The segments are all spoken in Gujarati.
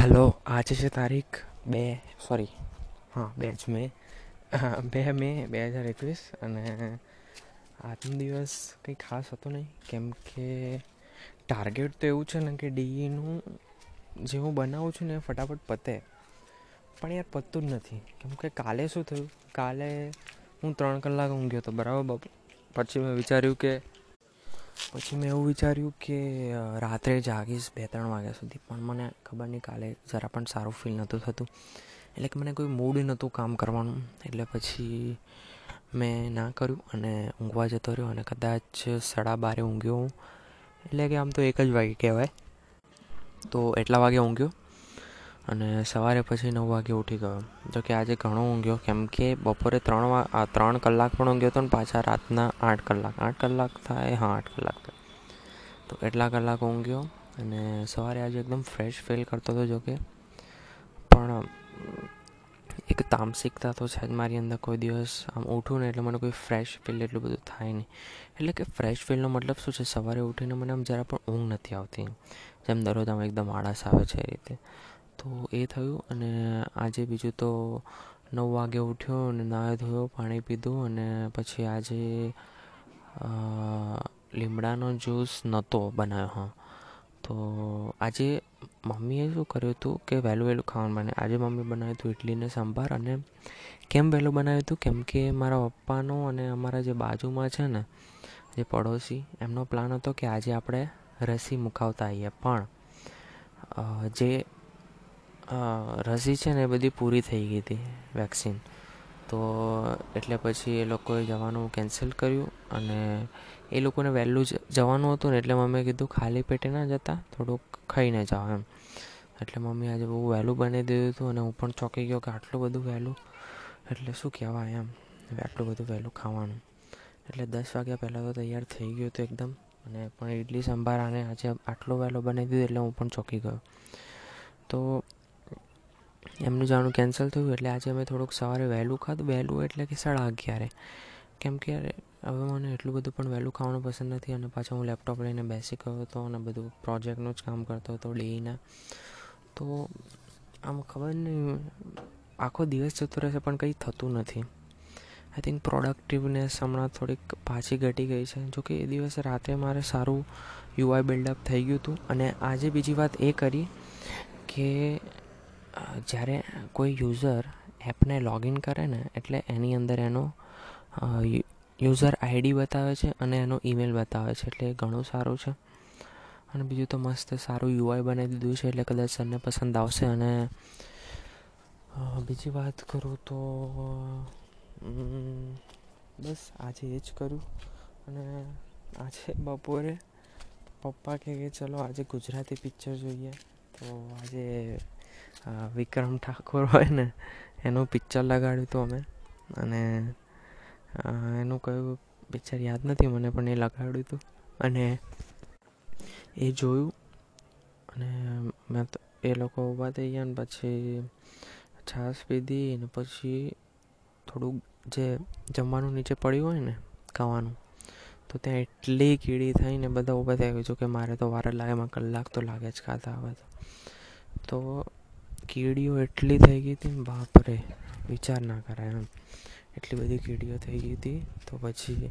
હેલો આજે છે તારીખ બે સોરી હા બે જ મે બે મે બે હજાર એકવીસ અને આજનો દિવસ કંઈ ખાસ હતો નહીં કેમ કે ટાર્ગેટ તો એવું છે ને કે ડીઈનું જે હું બનાવું છું ને એ ફટાફટ પતે પણ યાર પતતું જ નથી કેમ કે કાલે શું થયું કાલે હું ત્રણ કલાક ઊંઘ્યો હતો બરાબર પછી મેં વિચાર્યું કે પછી મેં એવું વિચાર્યું કે રાત્રે જાગીશ બે ત્રણ વાગ્યા સુધી, પણ મને ખબર નહીં કાલે જરા પણ સારું ફીલ નહોતું થતું. એટલે કે મને કોઈ મૂડ નહોતું કામ કરવાનું. એટલે પછી મેં ના કર્યું અને ઊંઘવા જતો રહ્યો અને કદાચ સાડા બારે ઊંઘ્યો હું એટલે કે આમ તો એક જ વાગે કહેવાય. તો એટલા વાગે ઊંઘ્યો? અને સવારે પછી નવ વાગે ઉઠી ગયો. જો કે આજે ઘણો ઊંઘ્યો. કેમ કે બપોરે ત્રણ વા ત્રણ કલાક પણ ઊંઘ્યો હતો ને પાછા રાતના આઠ કલાક. આઠ કલાક થાય, હા, આઠ કલાક થાય. તો એટલા કલાક ઊંઘ્યો અને સવારે આજે એકદમ ફ્રેશ ફીલ કરતો હતો. જોકે પણ એક તામસિકતા તો છે જ મારી અંદર કોઈ દિવસ. આમ ઉઠું ને એટલે મને કોઈ ફ્રેશ ફીલ એટલું બધું થાય નહીં. એટલે કે ફ્રેશ ફીલનો મતલબ શું છે? સવારે ઉઠીને મને આમ જરા પણ ઊંઘ નથી આવતી. જેમ દરરોજ આમ એકદમ આળસ આવે છે એ રીતે. તો એ થયું અને આજે બીજું તો નવ વાગે ઉઠ્યો અને નાહ્યો ધોયો, પાણી પીધું અને પછી આજે લીમડાનો જ્યુસ નહોતો બનાવ્યો, હા. તો આજે મમ્મીએ શું કર્યું હતું કે વહેલું વહેલું ખાવાનું બને આજે મમ્મી બનાવ્યું હતું ઇડલીને સંભાર અને કેમ વહેલું બનાવ્યું હતું? કેમ કે મારા પપ્પાનો અને અમારા જે બાજુમાં છે ને, જે પડોશી, એમનો પ્લાન હતો કે આજે આપણે રસી મુકાવતા આવીએ પણ જે રસી છે ને એ બધી પૂરી થઈ ગઈ હતી વેક્સિન તો એટલે પછી એ લોકોએ જવાનું કેન્સલ કર્યું અને એ લોકોને વહેલું જ જવાનું હતું ને એટલે મમ્મીએ કીધું ખાલી પેટે ના જતા, થોડુંક ખાઈને જાઓ એમ. એટલે મમ્મી આજે બહુ વહેલું બનાવી દીધું હતું અને હું પણ ચોંકી ગયો કે આટલું બધું વહેલું, એટલે શું કહેવાય એમ આટલું બધું વહેલું ખાવાનું. એટલે દસ વાગ્યા પહેલાં તો તૈયાર થઈ ગયું હતું એકદમ અને પણ ઇડલી સંભાર આને આજે આટલો વહેલો બનાવી દીધું એટલે હું પણ ચોંકી ગયો. તો એમનું જવાનું કેન્સલ થયું એટલે આજે અમે થોડુંક સવારે વહેલું ખાધું. વહેલું એટલે કે સાડા અગિયારે. કેમ કે હવે મને એટલું બધું પણ વહેલું ખાવાનું પસંદ નથી અને પાછો હું લેપટોપ લઈને બેસી ગયો હતો અને બધું પ્રોજેક્ટનું જ કામ કરતો હતો ડેઈના તો આમ ખબર નહીં, આખો દિવસ જતો રહેશે પણ કંઈ થતું નથી. આઈ થિંક પ્રોડક્ટિવનેસ હમણાં થોડીક પાછી ઘટી ગઈ છે. જોકે એ દિવસે રાત્રે મારે સારું યુઆઈ બિલ્ડઅપ થઈ ગયું હતું. અને આજે બીજી વાત એ કરી કે જ્યારે કોઈ યુઝર એપને લોગિન કરે ને, એટલે એની અંદર એનો યુઝર આઈડી બતાવે છે અને એનો ઈમેલ બતાવે છે, એટલે ઘણું સારું છે. અને બીજું તો મસ્ત સારું યુઆઈ બનાવી દીધું છે, એટલે કદાચ સરને પસંદ આવશે અને બીજી વાત કરું તો બસ આજે એ જ કર્યું અને આજે બપોરે પપ્પા કહે કે, ચલો આજે ગુજરાતી પિક્ચર જોઈએ. તો આજે વિક્રમ ઠાકોર હોય ને, એનું પિક્ચર લગાડ્યું હતું અમે. અને એનું કયું પિક્ચર યાદ નથી મને, પણ એ લગાડ્યું હતું અને એ જોયું. અને મેં એ લોકો ઊભા થઈ ગયા ને પછી છાશ પીધી અને પછી થોડુંક જે જમવાનું નીચે પડ્યું હોય ને, ખાવાનું, તો ત્યાં એટલી કીડી થઈને બધા ઊભા થઈ ગયું કે મારે તો વાર લાગે એમાં કલાક તો લાગે જ ખાતા આવે તો કીડીઓ એટલી થઈ ગઈ હતી બાપરે, વિચાર ના કરાય એમ. એટલી બધી કીડીઓ થઈ ગઈ હતી, તો પછી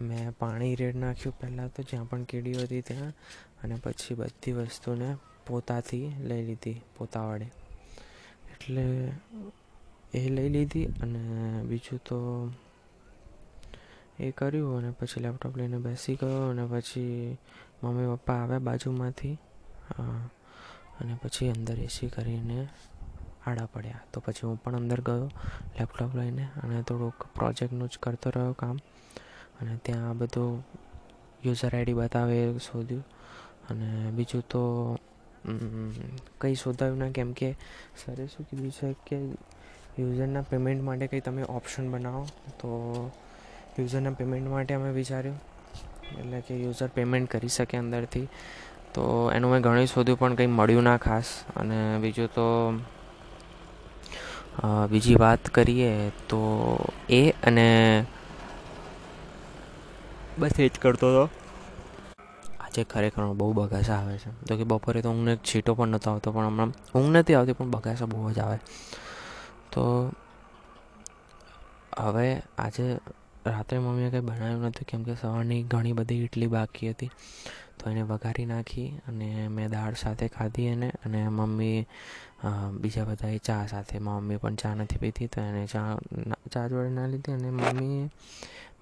મેં પાણી રેડ નાખ્યું પહેલાં તો, જ્યાં પણ કીડીઓ હતી ત્યાં, અને પછી બધી વસ્તુને પોતાથી લઈ લીધી પોતા એટલે એ લઈ લીધી, અને બીજું તો એ કર્યું, અને પછી લેપટોપ લઈને બેસી ગયો, અને પછી મમ્મી પપ્પા આવ્યા બાજુમાંથી. અને પછી અંદર એસી કરીને આડા પડ્યા. તો પછી હું પણ અંદર ગયો લેપટોપ લઈને, અને થોડુંક પ્રોજેક્ટનું જ કરતો રહ્યો કામ. અને ત્યાં આ બધું યુઝર આઈડી બતાવે શોધ્યું. અને બીજું તો કંઈ શોધાયું ના? કેમ કે સરે શું કીધું છે કે યુઝરના પેમેન્ટ માટે કંઈ તમે ઓપ્શન બનાવો. તો યુઝરના પેમેન્ટ માટે અમે વિચાર્યું. એટલે કે યુઝર પેમેન્ટ કરી શકે અંદરથી. તો એનું મેં ઘણું શોધ્યું પણ કંઈ મળ્યું ના ખાસ. અને બીજું તો બીજી વાત કરીએ તો એ અને બસ એ જ કરતો હતો. આજે ખરેખર બહુ બગાસા આવે છે. તો કે બપોરે તો ઊંઘને છીટો પણ નહોતો આવતો પણ હમણાં ઊંઘ નથી આવતી પણ બગાસા બહુ જ આવે. તો હવે આજે રાત્રે મમ્મીએ કંઈ બનાવ્યું નહોતું કેમ કે સવારની ઘણી બધી ઇડલી બાકી હતી. તો એને વઘારી નાખી અને મેં દાળ સાથે ખાધી એને અને મમ્મી બીજા બધાએ ચા સાથે. મમ્મી પણ ચા નથી પીતી તો એને ચા ચા જોડે ના લીધી અને મમ્મીએ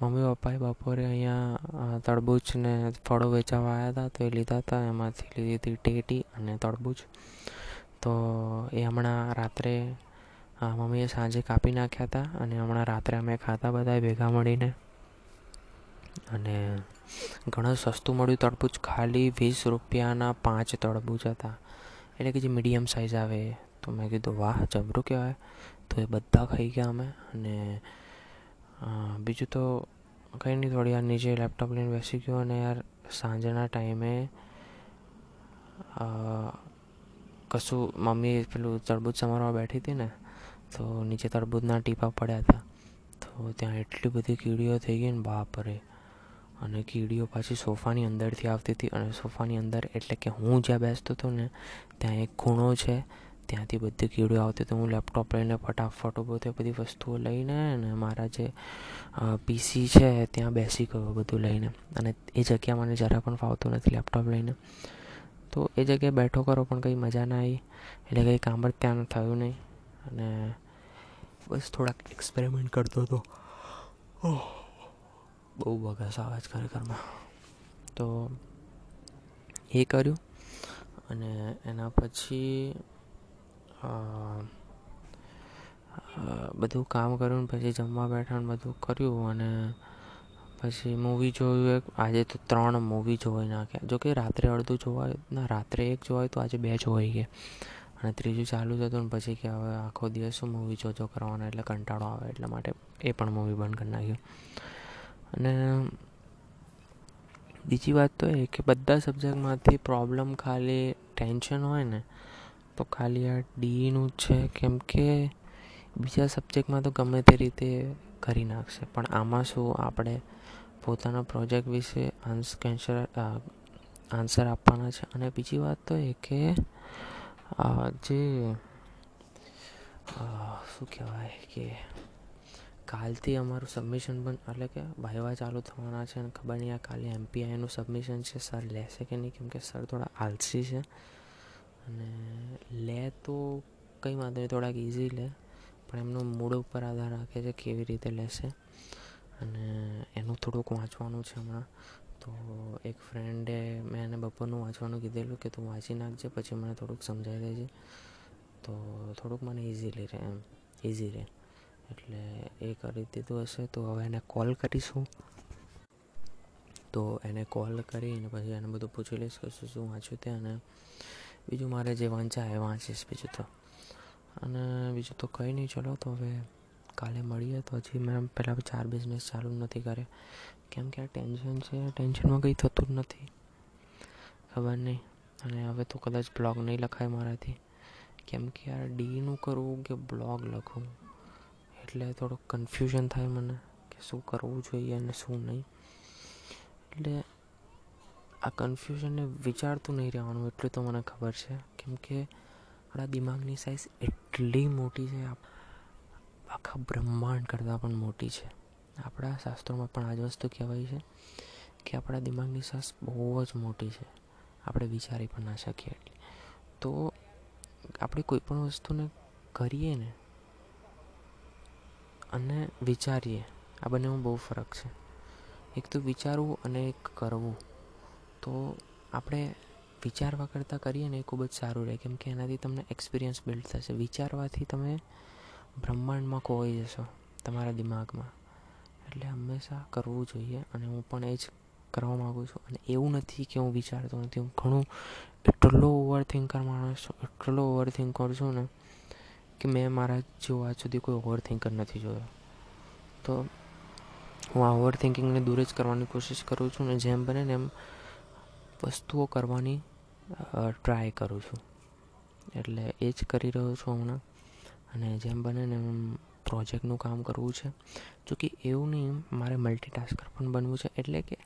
મમ્મી પપ્પાએ બપોરે અહીંયા તરબૂચ ને ફળો વેચાવા આવ્યા હતા તો એ લીધા હતા. એમાંથી લીધી હતી ટેટી અને તરબૂચ તો એ હમણાં રાત્રે મમ્મીએ સાંજે કાપી નાખ્યા હતા અને હમણાં રાત્રે અમે ખાતા બધા ભેગા મળીને. અને ઘણું સસ્તું મળ્યું તરબૂચ ખાલી વીસ રૂપિયાના પાંચ તડબૂચ હતા. એટલે કે જે મીડિયમ સાઇઝ આવે, તો મેં કીધું, વાહ, જબરું કહેવાય. તો એ બધા ખાઈ ગયા અમે. અને બીજું તો કંઈ નહીં, થોડી વાર નીચે લેપટોપ લઈને બેસી ગયો અને યાર, સાંજના ટાઈમે કશું મમ્મી પેલું તરબૂચ સમારવા બેઠી હતી ને, તો નીચે તરબૂજના ટીપા પડ્યા હતા. તો ત્યાં એટલી બધી કીડીઓ થઈ ગઈ ને, બાપરે. અને કીડીઓ પાછી સોફાની અંદરથી આવતી હતી અને સોફાની અંદર એટલે કે હું જ્યાં બેસતો હતો ને, ત્યાં એક ખૂણો છે. ત્યાંથી બધી કીડીઓ આવતી તો હું લેપટોપ લઈને ફટાફટ ઊભો થયો, બધી વસ્તુઓ લઈને અને મારા જે પીસી છે ત્યાં બેસી ગયો બધું લઈને. અને એ જગ્યા મને જરા પણ ફાવતું નથી લેપટોપ લઈને. તો એ જગ્યાએ બેઠો કરો પણ કંઈ મજા ના આવી. એટલે કંઈ કામ જ ત્યાં થયું નહીં. અને બસ થોડાક એક્સપેરિમેન્ટ કરતો હતો. બહુ બગાસ આવે છે ખરેખરમાં તો એ કર્યું અને એના પછી બધું કામ કર્યું પછી જમવા બેઠા બધું કર્યું અને પછી મૂવી જોયું એક. આજે તો ત્રણ મૂવી જોઈ નાખ્યા. જો કે રાત્રે અડધું જોવાય, ના, રાત્રે એક જોવાય તો આજે બે જોવાઈ ગયા. અને ત્રીજું ચાલુ હતું ને પછી કે હવે આખો દિવસ શું મૂવી જોજો કરવાના એટલે કંટાળો આવે એટલા માટે એ પણ મૂવી બંધ કરી નાખ્યું. અને બીજી વાત તો એ કે બધા સબ્જેક્ટમાંથી પ્રોબ્લેમ ખાલી ટેન્શન હોય ને, તો ખાલી આ ડીનું જ છે. કેમ કે બીજા સબ્જેક્ટમાં તો ગમે તે રીતે કરી નાખશે. પણ આમાં શું આપણે પોતાના પ્રોજેક્ટ વિશે આન્સર આન્સર આપવાના છે. અને બીજી વાત તો એ કે જે શું કહેવાય કે કાલથી અમારું સબમિશન પણ એટલે કે ભાઈવા ચાલુ થવાના છે અને ખબર નહીં આ કાલે એમપીઆઈનું સબમિશન છે. સર લેશે કે નહીં? કેમ કે સર થોડા આલસી છે. અને લે તો કંઈ વાંધો નહીં, થોડાક ઇઝી લે. પણ એમનો મૂડ ઉપર આધાર રાખે છે કેવી રીતે લેશે. અને એનું થોડુંક વાંચવાનું છે હમણાં. તો એક ફ્રેન્ડે મેં એને બપોરનું વાંચવાનું કીધેલું કે તું વાંચી નાખજે, પછી મને થોડુંક સમજાવી દેજે. તો થોડુંક મને ઇઝીલી રહે એમ. ઇઝી રહે એટલે એ કરી દીધું હશે, તો હવે એને કોલ કરીશું. તો એને કોલ કરીને પછી એને બધું પૂછી લઈશ કે શું વાંચ્યું તે અને બીજું મારે જે વાંચાય એ વાંચીશ બીજું તો. અને બીજું તો કંઈ નહીં, ચલો તો હવે કાલે મળીએ તો હજી મેં પહેલાં ચાર બિઝનેસ ચાલુ નથી કરે કેમ કે આ ટેન્શન છે ટેન્શનમાં કંઈ થતું જ નથી. ખબર નહીં. અને હવે તો કદાચ બ્લોગ નહીં લખાય મારાથી. કેમ કે આ ડીનું કરવું કે બ્લોગ લખવું? એટલે થોડુંક કન્ફ્યુઝન થાય મને કે શું કરવું જોઈએ અને શું નહીં. એટલે આ કન્ફ્યુઝનને વિચારતું નહીં રહેવાનું, એટલું તો મને ખબર છે. કેમ કે આપણા દિમાગની સાઇઝ એટલી મોટી છે આખા બ્રહ્માંડ કરતાં પણ મોટી છે. આપણા શાસ્ત્રોમાં પણ આ જ વસ્તુ કહેવાય છે કે આપણા દિમાગની સાઇઝ બહુ જ મોટી છે. આપણે વિચારી પણ ના શકીએ. એટલી તો આપણે કોઈ પણ વસ્તુને કરીએ ને અને વિચારીએ. આ બંનેમાં બહુ ફરક છે. એક તો વિચારવું અને એક કરવું. તો આપણે વિચારવા કરતાં કરીએ ને એ ખૂબ જ સારું રહે. કેમ કે એનાથી તમને એક્સપિરિયન્સ બિલ્ડ થશે. વિચારવાથી તમે બ્રહ્માંડમાં ખોવાઈ જશો તમારા દિમાગમાં. એટલે હંમેશા કરવું જોઈએ અને હું પણ એ જ કરવા માગું છું. અને એવું નથી કે હું વિચારતો નથી. હું ઘણું એટલો ઓવર થિંકર માણસ છું એટલો ઓવર કરું છું ને કે મેં મારા જેવો આજ સુધી કોઈ ઓવર થિંકર નથી જોયો. તો હું આ ઓવર થિંકિંગને દૂર જ કરવાની કોશિશ કરું છું ને જેમ બને ને એમ વસ્તુઓ કરવાની ટ્રાય કરું છું. એટલે એ જ કરી રહ્યો છું હમણાં. અને જેમ બને ને એમ પ્રોજેક્ટનું કામ કરવું છે. જો કે એવું નહીં, મારે મલ્ટીટાસ્કર પણ બનવું છે. એટલે કે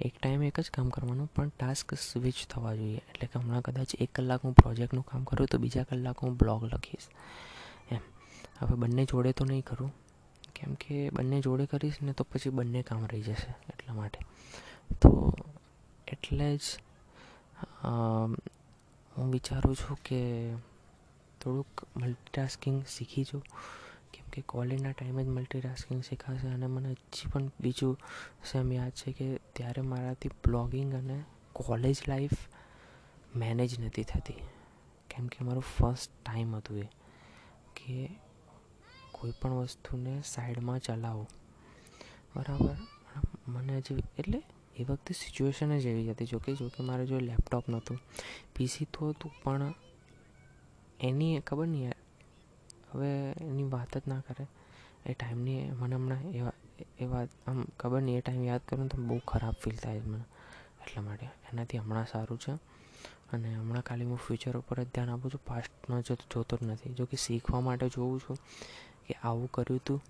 એક ટાઈમે એક જ કામ કરવાનું, પણ ટાસ્ક સ્વિચ થવા જોઈએ. એટલે કે હમણાં કદાચ એક કલાક હું પ્રોજેક્ટનું કામ કરું તો બીજા કલાક હું બ્લોગ લખીશ. હવે બંને જોડે તો નહીં કરું. કેમ કે બંને જોડે કરીશ ને તો પછી બંને કામ રહી જશે એટલા માટે. તો એટલે જ હું વિચારું છું કે થોડુંક મલ્ટીટાસ્કિંગ શીખી જાઉં કેમ કે કોલેજના ટાઈમે જ મલ્ટીટાસ્કિંગ શીખાશે અને મને હજી પણ બીજું સેમ યાદ છે કે ત્યારે મારાથી બ્લોગિંગ અને કોલેજ લાઈફ મેનેજ નથી થતી. કેમ કે મારું ફર્સ્ટ ટાઈમ હતું એ. કે કોઈ પણ વસ્તુને સાઈડમાં ચલાવો. બરાબર? મને હજી, એટલે એ વખતે સિચ્યુએશન જ એવી હતી. જોકે જોકે મારે જો લેપટોપ નહોતું પીસી તો હતું, પણ એની, ખબર નહીં હવે એની વાત જ ના કરે. એ ટાઈમની મને હમણાં એવા વાત આમ ખબર નહીં, એ ટાઈમ યાદ કરું તો બહુ ખરાબ ફીલ થાય છે મને, એટલા માટે. એનાથી હમણાં સારું છે. અને હમણાં ખાલી હું ફ્યુચર ઉપર જ ધ્યાન આપું છું. પાસ્ટમાં જો જોતો જ નથી. જો કે શીખવા માટે જોઉં છું. કે આવું કર્યું હતું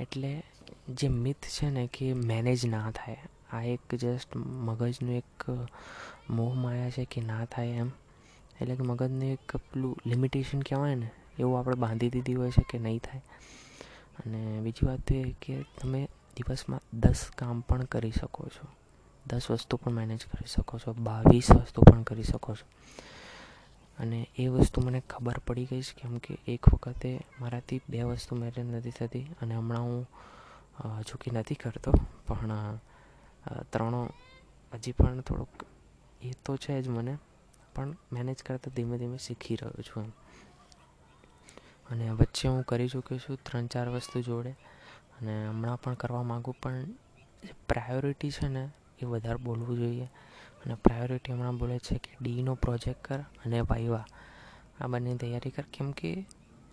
એટલે જે મિથ છે ને કે મેનેજ ના થાય. આ એક જસ્ટ મગજનું એક મોહ માયા છે કે ના થાય એમ. એટલે કે મગજને એક પેલું લિમિટેશન કહેવાય ને, એવું આપણે બાંધી દીધી હોય છે કે નહીં થાય. અને બીજી વાત એ કે તમે દિવસમાં દસ કામ પણ કરી શકો છો. દસ વસ્તુ પણ મેનેજ કરી શકો છો. બાવીસ વસ્તુ પણ કરી શકો છો. અને એ વસ્તુ મને ખબર પડી ગઈ છે કેમ કે એક વખતે મારાથી બે વસ્તુ મેરેજ નથી થતી અને હમણાં હું જોકે નથી કરતો, પણ ત્રણો, હજી પણ થોડુંક એ તો છે જ મને, પણ મેનેજ કરતાં ધીમે ધીમે શીખી રહ્યો છું એમ. અને વચ્ચે હું કરી ચૂક્યો છું ત્રણ ચાર વસ્તુ જોડે અને હમણાં પણ કરવા માગું, પણ જે પ્રાયોરિટી છે ને એ વધારે બોલવું જોઈએ. અને પ્રાયોરિટી હમણાં બોલે છે કે ડીનો પ્રોજેક્ટ કર અને વાયવા. આ બંને તૈયારી કર. કેમ કે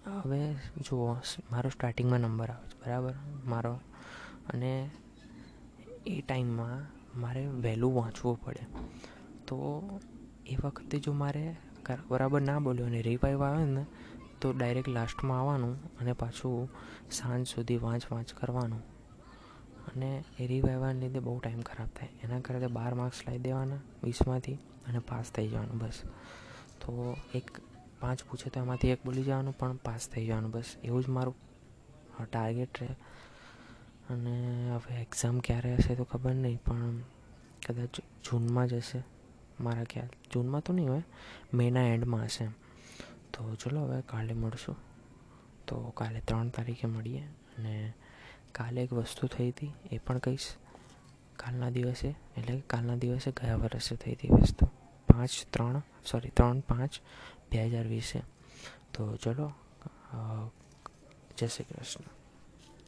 હવે જુઓ, મારો સ્ટાર્ટિંગમાં નંબર આવે છે, બરાબર? મારો. અને એ ટાઈમમાં મારે વહેલું વાંચવું પડે. તો એ વખતે જો મારે બરાબર ના બોલ્યો અને રિવાઈવ આવે ને, તો ડાયરેક્ટ લાસ્ટમાં આવવાનું અને પાછું સાંજ સુધી વાંચ વાંચ કરવાનું. અને એ રિવાઇવાને લીધે બહુ ટાઈમ ખરાબ થાય. એના કરતાં બાર માર્ક્સ લાવી દેવાના વીસમાંથી અને પાસ થઈ જવાનું બસ. તો એક પાંચ પૂછે તો એમાંથી એક બોલી જવાનું, પણ પાસ થઈ જવાનું બસ. એવું જ મારું ટાર્ગેટ રહે અને હવે એક્ઝામ ક્યારે હશે તો ખબર નહીં, પણ કદાચ જૂનમાં જ હશે મારા ખ્યાલ. જૂનમાં તો નહીં હોય, મેના એન્ડમાં હશે તો ચલો હવે કાલે મળશું. તો કાલે ત્રણ તારીખે મળીએ અને કાલે એક વસ્તુ થઈ હતી, એ પણ કહીશ. કાલના દિવસે, એટલે કાલના દિવસે ગયા વર્ષે થઈ હતી વસ્તુ. પાંચ ત્રણ સોરી ત્રણ પાંચ બે હજાર વીસે. તો ચલો જય શ્રી કૃષ્ણ.